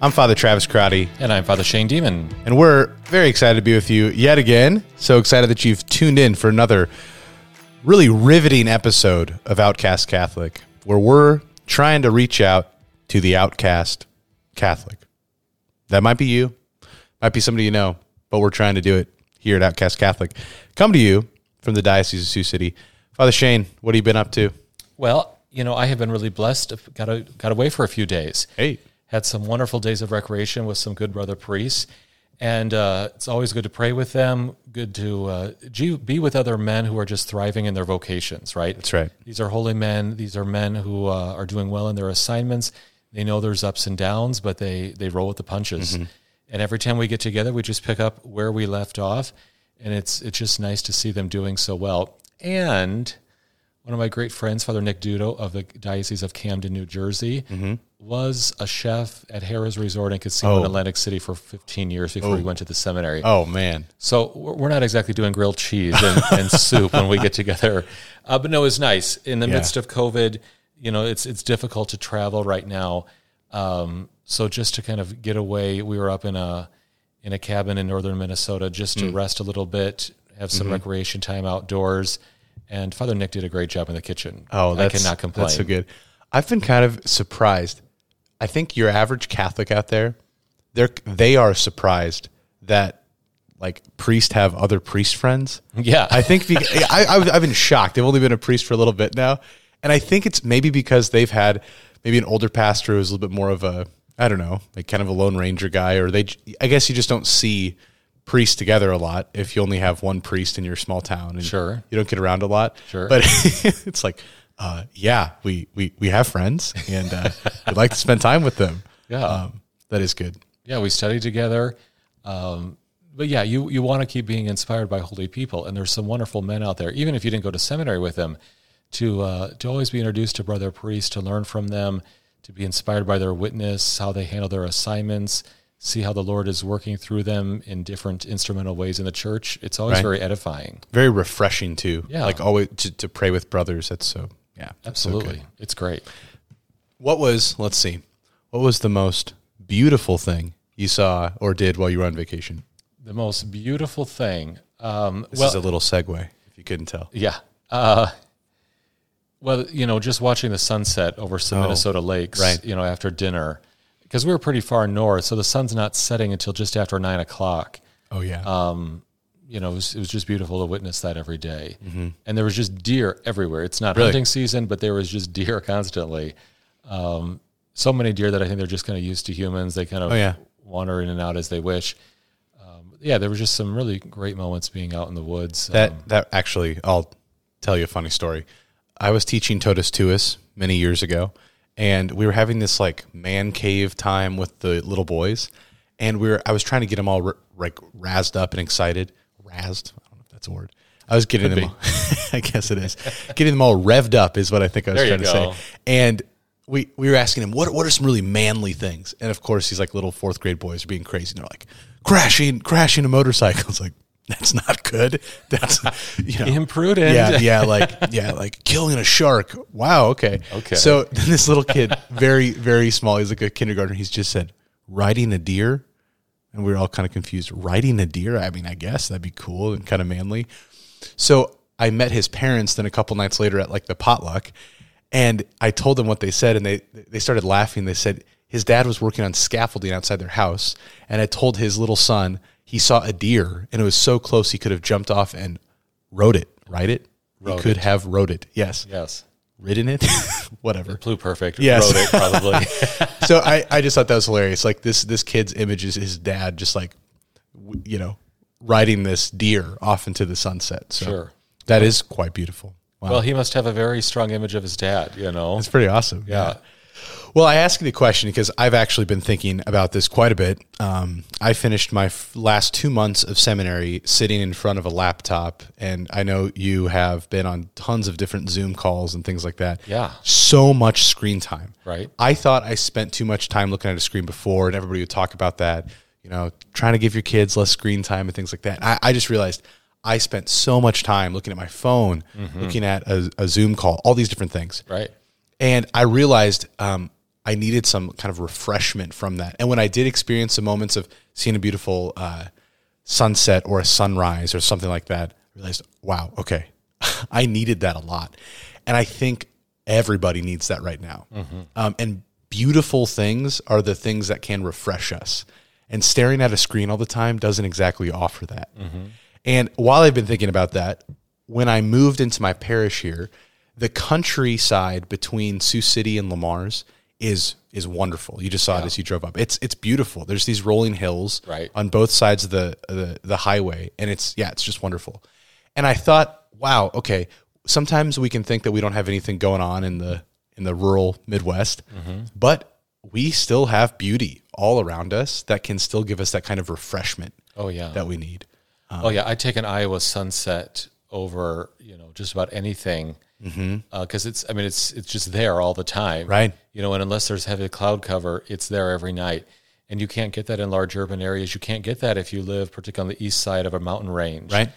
I'm Father Travis Crotty, And I'm Father Shane Deman. and we're very excited to be with you yet again. So excited that you've tuned in for another really riveting episode of Outcast Catholic, where we're trying to reach out to the outcast Catholic. That might be you, might be somebody you know, but we're trying to do it here at Outcast Catholic. Come to you from the Diocese of Sioux City. Father Shane, what have you been up to? Well, you know, I have been really blessed. I've Got a, got away for a few days. Hey. Had some wonderful days of recreation with some good brother priests. And uh, it's always good to pray with them, good to uh, be with other men who are just thriving in their vocations, right? That's right. These are holy men. These are men who uh, are doing well in their assignments. They know there's ups and downs, but they, they roll with the punches. Mm-hmm. And every time we get together, we just pick up where we left off. And it's, it's just nice to see them doing so well. And one of my great friends, Father Nick Dudo of the Diocese of Camden, New Jersey, was a chef at Harrah's Resort and Casino in Oh. Atlantic City for 15 years before he went to the seminary. Oh, man. So we're not exactly doing grilled cheese and, and soup when we get together, uh, but no, it's nice in the Yeah. midst of COVID. You know, it's it's difficult to travel right now. Um, so just to kind of get away, we were up in a in a cabin in northern Minnesota just to rest a little bit, have Mm-hmm. some recreation time outdoors. And Father Nick did a great job in the kitchen. Oh, that's, I cannot complain. That's so good. I've been kind of surprised. I think your average Catholic out there, they're they are surprised that like priests have other priest friends. Yeah, I think be, I, I I've been shocked. They've only been a priest for a little bit now, and I think it's maybe because they've had maybe an older pastor who's a little bit more of a I don't know, like kind of a lone ranger guy, or they. I guess you just don't see priests together a lot if you only have one priest in your small town and Sure. you don't get around a lot Sure. but it's like uh, yeah we, we we have friends and uh, we'd like to spend time with them Yeah. um, that is good yeah, we study together. Um, but yeah, you you want to keep being inspired by holy people, and there's some wonderful men out there. Even if you didn't go to seminary with them, to uh, to always be introduced to brother priests, to learn from them, to be inspired by their witness, how they handle their assignments, see how the Lord is working through them in different instrumental ways in the church. It's always Right. very edifying. very refreshing too Yeah. like always to, to pray with brothers that's so yeah that's so. Absolutely, it's great. What was, let's see, what was the most beautiful thing you saw or did while you were on vacation? The most beautiful thing. Um, This well, is a little segue, if you couldn't tell. Yeah. Uh, well, you know, just watching the sunset over some Minnesota lakes, Oh, right. you know, after dinner, because we were pretty far north, so the sun's not setting until just after nine o'clock. Oh, yeah. You know, it was, it was just beautiful to witness that every day. And there was just deer everywhere. It's not Mm-hmm. Really? hunting season, but there was just deer constantly. Um, so many deer that I think they're just kind of used to humans. They kind of Oh, yeah. wander in and out as they wish. Um, yeah, there were just some really great moments being out in the woods. that, Um, that actually, I'll tell you a funny story. I was teaching Totus Tuus many years ago, and we were having this like man cave time with the little boys. And we were, I was trying to get them all r- like razzed up and excited. Razzed? I don't know if that's a word. I was getting them, all, I guess it is. Getting them all revved up is what I think I was There trying to say. And we, we were asking him, what, what are some really manly things? And of course, these like little fourth grade boys are being crazy. And they're like, crashing, crashing a motorcycle. It's like, that's not good. That's, you know, Imprudent. yeah, yeah, like yeah, like killing a shark. Wow, okay. Okay. So then this little kid, very, very small, he's like a kindergartner, he's just said, riding a deer. And we were all kind of confused. Riding a deer? I mean, I guess that'd be cool and kind of manly. So I met his parents then a couple nights later at like the potluck, and I told them what they said, and they they started laughing. They said his dad was working on scaffolding outside their house, and I told his little son he saw a deer, and it was so close he could have jumped off and rode it, ride it. he could it. have rode it. Yes, Yes. ridden it, whatever. Blue perfect. Yes. Wrote it probably. so I, I just thought that was hilarious. Like this this kid's image is his dad just like you know riding this deer off into the sunset. So Sure. that is quite beautiful. Wow. well, he must have a very strong image of his dad, you know? It's pretty awesome. Yeah. Well, I ask you the question because I've actually been thinking about this quite a bit. Um, I finished my f- last two months of seminary sitting in front of a laptop, and I know you have been on tons of different Zoom calls and things like that. Yeah. So much screen time. Right. I thought I spent too much time looking at a screen before, and everybody would talk about that, you know, trying to give your kids less screen time and things like that. I, I just realized I spent so much time looking at my phone, looking at a, a Zoom call, all these different things. Right. And I realized um, I needed some kind of refreshment from that. And when I did experience some moments of seeing a beautiful uh, sunset or a sunrise or something like that, I realized, wow, okay, I needed that a lot. And I think everybody needs that right now. Um, and beautiful things are the things that can refresh us. And staring at a screen all the time doesn't exactly offer that. And while I've been thinking about that, when I moved into my parish here, the countryside between Sioux City and Le Mars is is wonderful. You just saw it as you drove up. It's it's beautiful. There's these rolling hills Right. on both sides of the, the the highway, and it's yeah, it's just wonderful. And I thought, wow, okay. Sometimes we can think that we don't have anything going on in the in the rural Midwest, Mm-hmm. but we still have beauty all around us that can still give us that kind of refreshment Oh yeah. that we need. oh yeah. I take an Iowa sunset over you know just about anything because it's I mean it's it's just there all the time. Right. You know, and unless there's heavy cloud cover, it's there every night. And you can't get that in large urban areas. You can't get that if you live particularly on the east side of a mountain range. Right.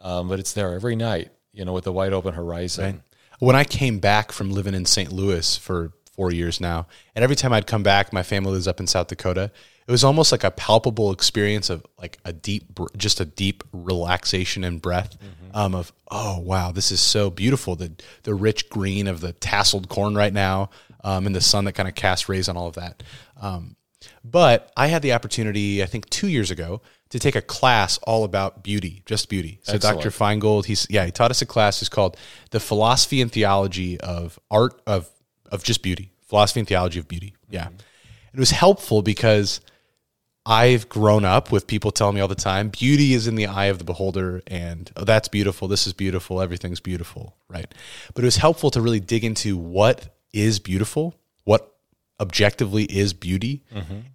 Um, but it's there every night. You know, with the wide open horizon. When I came back from living in St. Louis for four years now, and every time I'd come back, my family lives up in South Dakota. It was almost like a palpable experience of like a deep, just a deep relaxation and breath. Um, of oh wow, this is so beautiful. The the rich green of the tasseled corn right now, um, and the sun that kind of casts rays on all of that. Um, but I had the opportunity, I think, two years ago, to take a class all about beauty, just beauty. So Excellent. Dr. Feingold, he's yeah, he taught us a class. It's called the philosophy and theology of art of of just beauty, philosophy and theology of beauty. Yeah, it was helpful because I've grown up with people telling me all the time, beauty is in the eye of the beholder, and oh, that's beautiful. This is beautiful. Everything's beautiful, right? But it was helpful to really dig into what is beautiful, what objectively is beauty,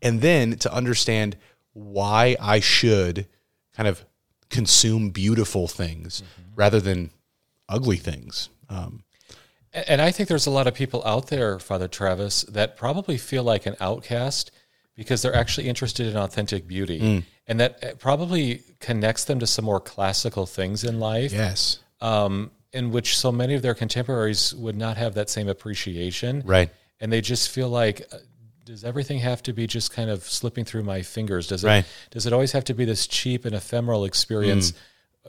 and then to understand why I should kind of consume beautiful things rather than ugly things. Um, and I think there's a lot of people out there, Father Travis, that probably feel like an outcast because they're actually interested in authentic beauty. Mm. And that uh, probably connects them to some more classical things in life, yes, um, in which so many of their contemporaries would not have that same appreciation. right. And they just feel like, uh, does everything have to be just kind of slipping through my fingers? Does it, Right. does it always have to be this cheap and ephemeral experience? Mm.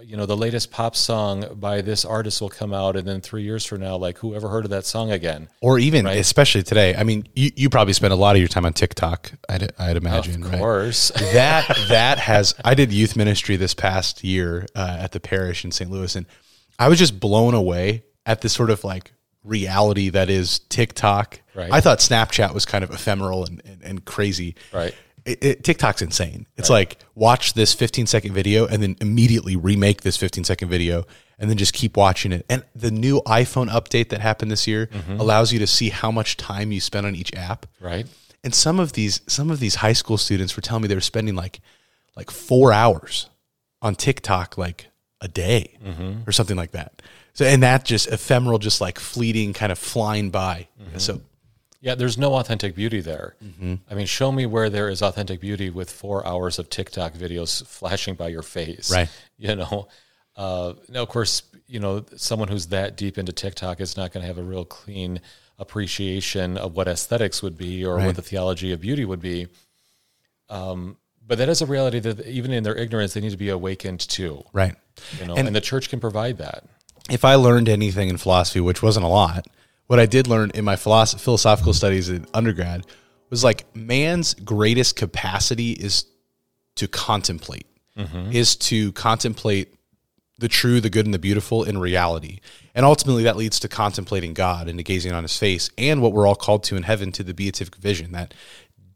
You know, the latest pop song by this artist will come out, and then three years from now, like, who ever heard of that song again? Or even, especially today. I mean, you, you probably spend a lot of your time on TikTok. I'd, I'd imagine. Of right? course. that that has I did youth ministry this past year uh, at the parish in St. Louis, and I was just blown away at this sort of like reality that is TikTok. Right. I thought Snapchat was kind of ephemeral and, and, and crazy. Right. It, it, TikTok's insane. It's like watch this 15 second video and then immediately remake this 15 second video and then just keep watching it. And the new iPhone update that happened this year mm-hmm. allows you to see how much time you spend on each app. right? And some of these some of these high school students were telling me they were spending like like four hours on TikTok like a day mm-hmm. or something like that. So and that just ephemeral, just like fleeting, kind of flying by. Mm-hmm. So Yeah, there's no authentic beauty there. Mm-hmm. I mean, show me where there is authentic beauty with four hours of TikTok videos flashing by your face. Right. You know, uh, now, of course, you know, someone who's that deep into TikTok is not going to have a real clean appreciation of what aesthetics would be or Right. what the theology of beauty would be. Um, but that is a reality that even in their ignorance, they need to be awakened to. right. You know, And- and the church can provide that. if I learned anything in philosophy, which wasn't a lot, what I did learn in my philosoph- philosophical studies in undergrad was like man's greatest capacity is to contemplate, mm-hmm. is to contemplate the true, the good, and the beautiful in reality. And ultimately, that leads to contemplating God and to gazing on his face and what we're all called to in heaven to the beatific vision, that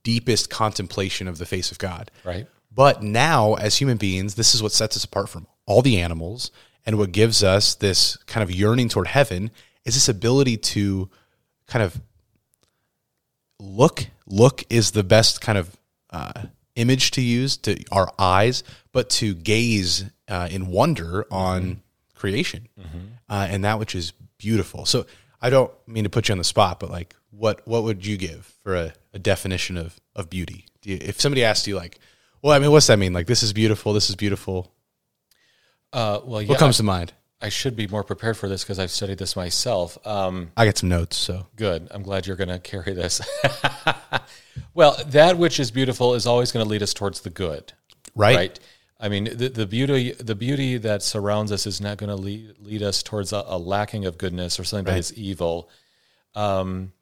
deepest contemplation of the face of God. Right. But now, as human beings, this is what sets us apart from all the animals and what gives us this kind of yearning toward heaven is this ability to kind of look look is the best kind of uh, image to use to our eyes, but to gaze uh, in wonder on creation uh, and that which is beautiful. So I don't mean to put you on the spot, but like, what what would you give for a, a definition of of beauty? Do you, if somebody asked you like, well, I mean, what's that mean? Like, this is beautiful. This is beautiful. Uh, well, yeah, What comes to mind? I should be more prepared for this because I've studied this myself. Um, I got some notes. So good. I'm glad you're going to carry this. well, that which is beautiful is always going to lead us towards the good, right, right? I mean, the, the beauty the beauty that surrounds us is not going to lead, lead us towards a, a lacking of goodness or something that Right. is evil. Um,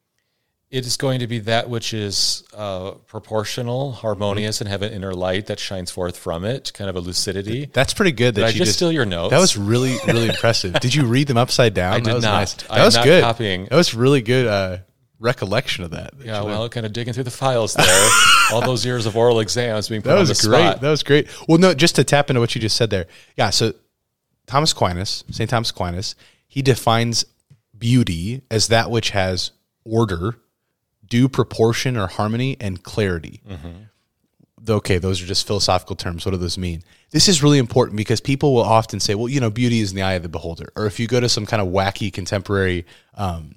it is going to be that which is uh, proportional, harmonious, and have an inner light that shines forth from it, kind of a lucidity. that's pretty good. That Did I you just steal your notes? That was really really impressive. Did you read them upside down? I that did was not. nice. That I'm was not good. copying. That was really good uh, recollection of that. Yeah, well, kind of digging through the files there. All those years of oral exams being put that on was the great. spot. That was great. Well, no, just to tap into what you just said there. Yeah. So Thomas Aquinas, St. Thomas Aquinas, he defines beauty as that which has order, due proportion or harmony, and clarity. Okay, those are just philosophical terms. What do those mean? This is really important because people will often say, well, you know, beauty is in the eye of the beholder. Or if you go to some kind of wacky contemporary um,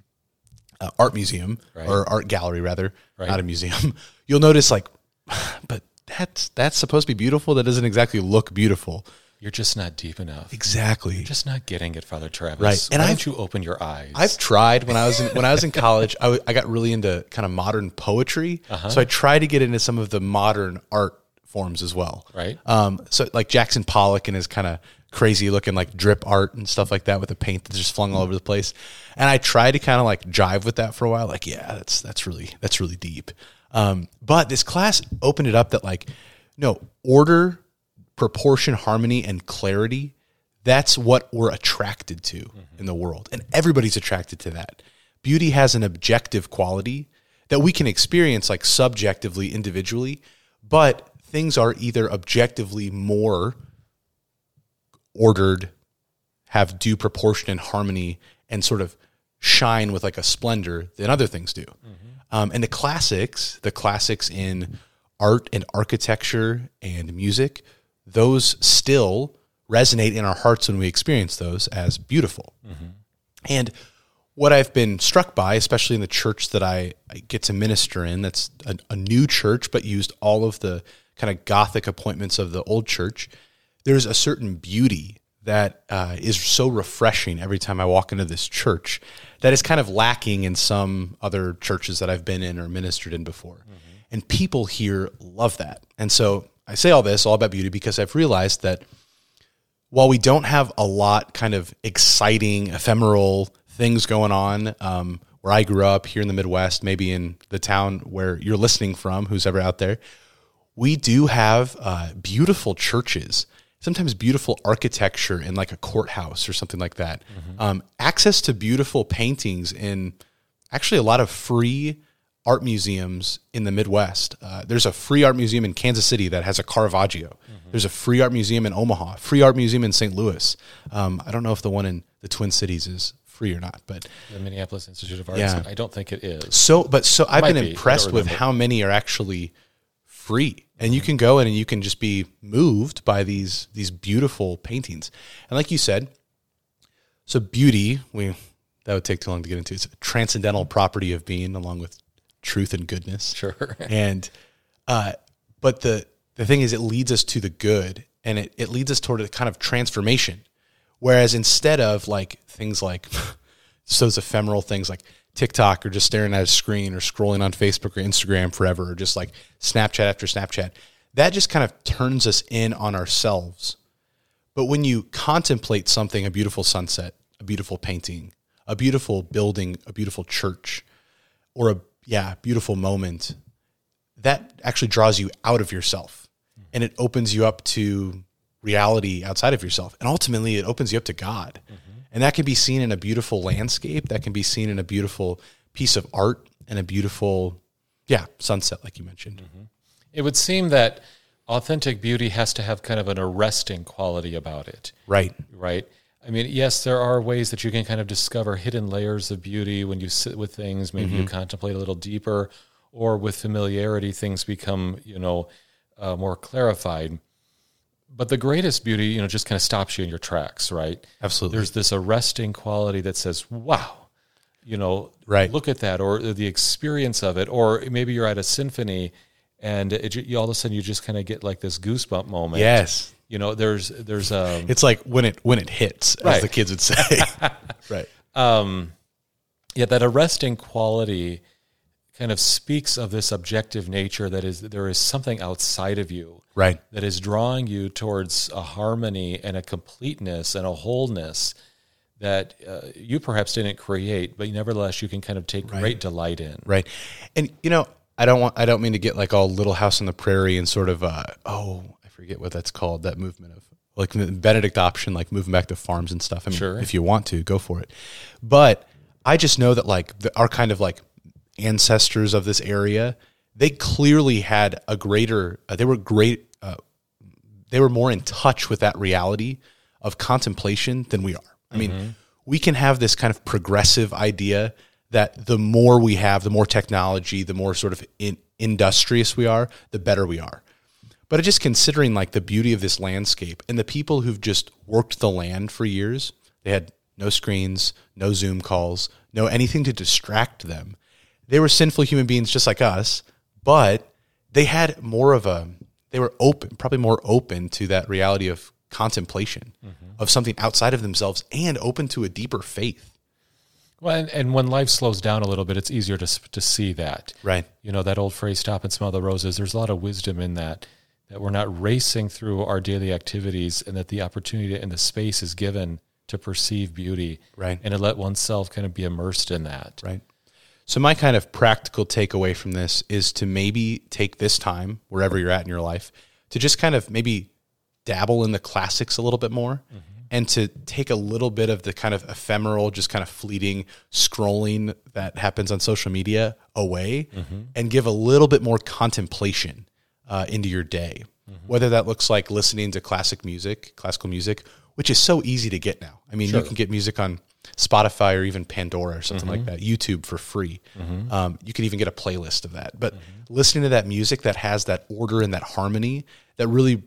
uh, art museum or art gallery, rather, not a museum, you'll notice like, but that's that's supposed to be beautiful. That doesn't exactly look beautiful. You're just not deep enough. Exactly. You're Just not getting it, Father Travis. Right. And Why I've- don't you open your eyes? I've tried when I was in, when I was in college. I, w- I got really into kind of modern poetry, so I tried to get into some of the modern art forms as well. Right. Um. So like Jackson Pollock and his kind of crazy looking like drip art and stuff like that with the paint that's just flung all over the place. And I tried to kind of like jive with that for a while. Like, yeah, that's that's really that's really deep. Um. But this class opened it up that like, no order, proportion, harmony, and clarity that's what we're attracted to in the world. And everybody's attracted to that. Beauty has an objective quality that we can experience like subjectively, individually, but things are either objectively more ordered, have due proportion and harmony, and sort of shine with like a splendor than other things do. Um, and the classics, the classics in art and architecture and music, those still resonate in our hearts when we experience those as beautiful. And what I've been struck by, especially in the church that I, I get to minister in, that's a, a new church, but used all of the kind of Gothic appointments of the old church, there's a certain beauty that uh, is so refreshing every time I walk into this church that is kind of lacking in some other churches that I've been in or ministered in before. And people here love that. And so I say all this all about beauty because I've realized that while we don't have a lot kind of exciting, ephemeral things going on, um, where I grew up here in the Midwest, maybe in the town where you're listening from, who's ever out there, we do have uh, beautiful churches, sometimes beautiful architecture in like a courthouse or something like that. Um, access to beautiful paintings in actually a lot of free art museums in the Midwest. Uh, there's a free art museum in Kansas City that has a Caravaggio. There's a free art museum in Omaha, free art museum in St. Louis. Um, I don't know if the one in the Twin Cities is free or not, but the Minneapolis Institute of Arts. Yeah. I don't think it is. so, but so I've been be. Impressed with how many are actually free, and you can go in and you can just be moved by these these beautiful paintings. And like you said, so beauty we that would take too long to get into. It's a transcendental property of being, along with truth and goodness. Sure. and uh, but the the thing is, it leads us to the good, and it it leads us toward a kind of transformation. Whereas instead of like things like just those ephemeral things like TikTok or just staring at a screen or scrolling on Facebook or Instagram forever or just like Snapchat after Snapchat, that just kind of turns us in on ourselves. But when you contemplate something, a beautiful sunset, a beautiful painting, a beautiful building, a beautiful church, or a yeah, beautiful moment, that actually draws you out of yourself mm-hmm. and it opens you up to reality outside of yourself. And ultimately it opens you up to God. Mm-hmm. And that can be seen in a beautiful landscape, that can be seen in a beautiful piece of art and a beautiful yeah, sunset like you mentioned. Mm-hmm. It would seem that authentic beauty has to have kind of an arresting quality about it, Right. right? I mean, yes, there are ways that you can kind of discover hidden layers of beauty when you sit with things, maybe you contemplate a little deeper, or with familiarity, things become, you know, uh, more clarified. But the greatest beauty, you know, just kind of stops you in your tracks, right? Absolutely. There's this arresting quality that says, wow, you know, Right. look at that, or the experience of it, or maybe you're at a symphony and it, you, all of a sudden you just kind of get like this goosebump moment. Yes. You know, there's, there's, um, It's like when it when it hits, as Right. the kids would say. right. Um, yeah, that arresting quality kind of speaks of this objective nature that is there is something outside of you Right. that is drawing you towards a harmony and a completeness and a wholeness that uh, you perhaps didn't create, but nevertheless you can kind of take great delight in. Right. And you know, I don't want I don't mean to get like all little house on the prairie and sort of uh oh, I forget what that's called, that movement of like Benedict option, like moving back to farms and stuff. I mean, Sure. if you want to, go for it. But I just know that like the, our kind of like ancestors of this area, they clearly had a greater uh, they were great uh, they were more in touch with that reality of contemplation than we are. I mean, we can have this kind of progressive idea that the more we have, the more technology, the more sort of in, industrious we are, the better we are. But just considering like the beauty of this landscape and the people who've just worked the land for years, they had no screens, no Zoom calls, no anything to distract them. They were sinful human beings just like us, but they had more of a they were open, probably more open to that reality of contemplation mm-hmm. of something outside of themselves and open to a deeper faith. Well, and, and when life slows down a little bit, it's easier to to see that. Right. You know that old phrase, "Stop and smell the roses." There's a lot of wisdom in that. That we're not racing through our daily activities, and that the opportunity and the space is given to perceive beauty, Right. and to let oneself kind of be immersed in that. Right. So my kind of practical takeaway from this is to maybe take this time wherever you're at in your life to just kind of maybe dabble in the classics a little bit more mm-hmm. And to take a little bit of the kind of ephemeral just kind of fleeting scrolling that happens on social media away mm-hmm. and give a little bit more contemplation uh, into your day. Mm-hmm. Whether that looks like listening to classic music classical music which is so easy to get now. I mean you can get music on spotify or even pandora or something like mm-hmm. that youtube for free. Um, you can even get a playlist of that. But listening to that music that has that order and that harmony that really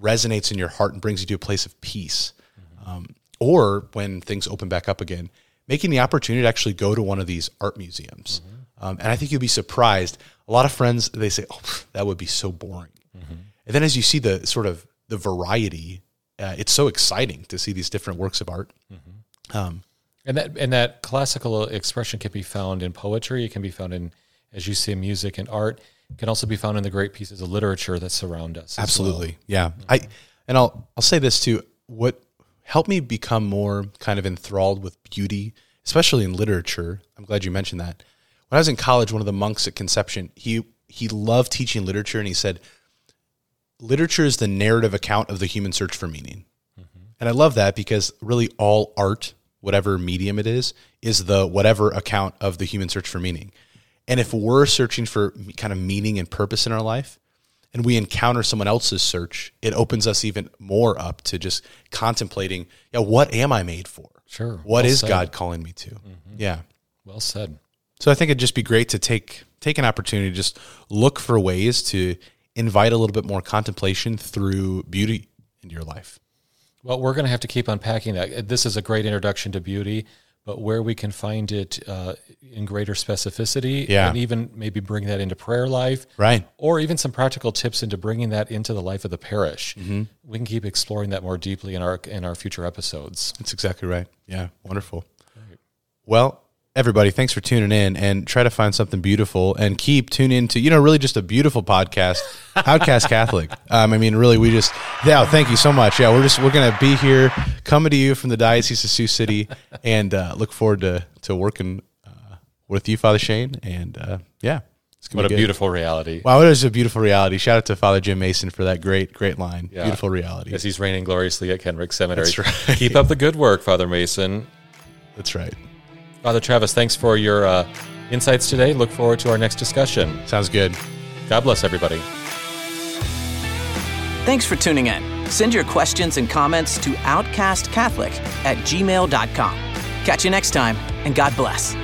resonates in your heart and brings you to a place of peace. Um, or when things open back up again, making the opportunity to actually go to one of these art museums. Um, and I think you'll be surprised. A lot of friends, they say, oh, that would be so boring. And then as you see the sort of the variety, uh, it's so exciting to see these different works of art. Um, And that and that classical expression can be found in poetry. It can be found in, as you say, music and art. It can also be found in the great pieces of literature that surround us. as well. Absolutely. Yeah. I and I'll I'll say this too. What helped me become more kind of enthralled with beauty, especially in literature. I'm glad you mentioned that. When I was in college, one of the monks at Conception, he he loved teaching literature and he said literature is the narrative account of the human search for meaning. Mm-hmm. And I love that because really all art, whatever medium it is, is the whatever account of the human search for meaning. And if we're searching for kind of meaning and purpose in our life, and we encounter someone else's search, it opens us even more up to just contemplating, yeah, what am I made for? Sure. What Well is said. God calling me to? Mm-hmm. Yeah. Well said. So I think it'd just be great to take take an opportunity to just look for ways to invite a little bit more contemplation through beauty into your life. Well, we're going to have to keep unpacking that. This is a great introduction to beauty, but where we can find it uh, in greater specificity, Yeah. and even maybe bring that into prayer life, Right. or even some practical tips into bringing that into the life of the parish. Mm-hmm. We can keep exploring that more deeply in our in our future episodes. That's exactly right. Yeah, wonderful. Well, everybody, thanks for tuning in and try to find something beautiful and keep tuning into, you know, really just a beautiful podcast, Outcast Catholic. Um, I mean, really, we just, yeah, thank you so much. Yeah, we're just, we're going to be here coming to you from the Diocese of Sioux City and uh, look forward to, to working uh, with you, Father Shane. And uh, yeah, it's gonna What a good. beautiful reality! Wow, it is a beautiful reality. Shout out to Father Jim Mason for that great, great line. Yeah. Beautiful reality. As he's reigning gloriously at Kenrick Seminary. That's right. Keep up the good work, Father Mason. That's right. Father Travis, thanks for your uh, insights today. Look forward to our next discussion. Sounds good. God bless everybody. Thanks for tuning in. Send your questions and comments to outcastcatholic at gmail.com. Catch you next time, and God bless.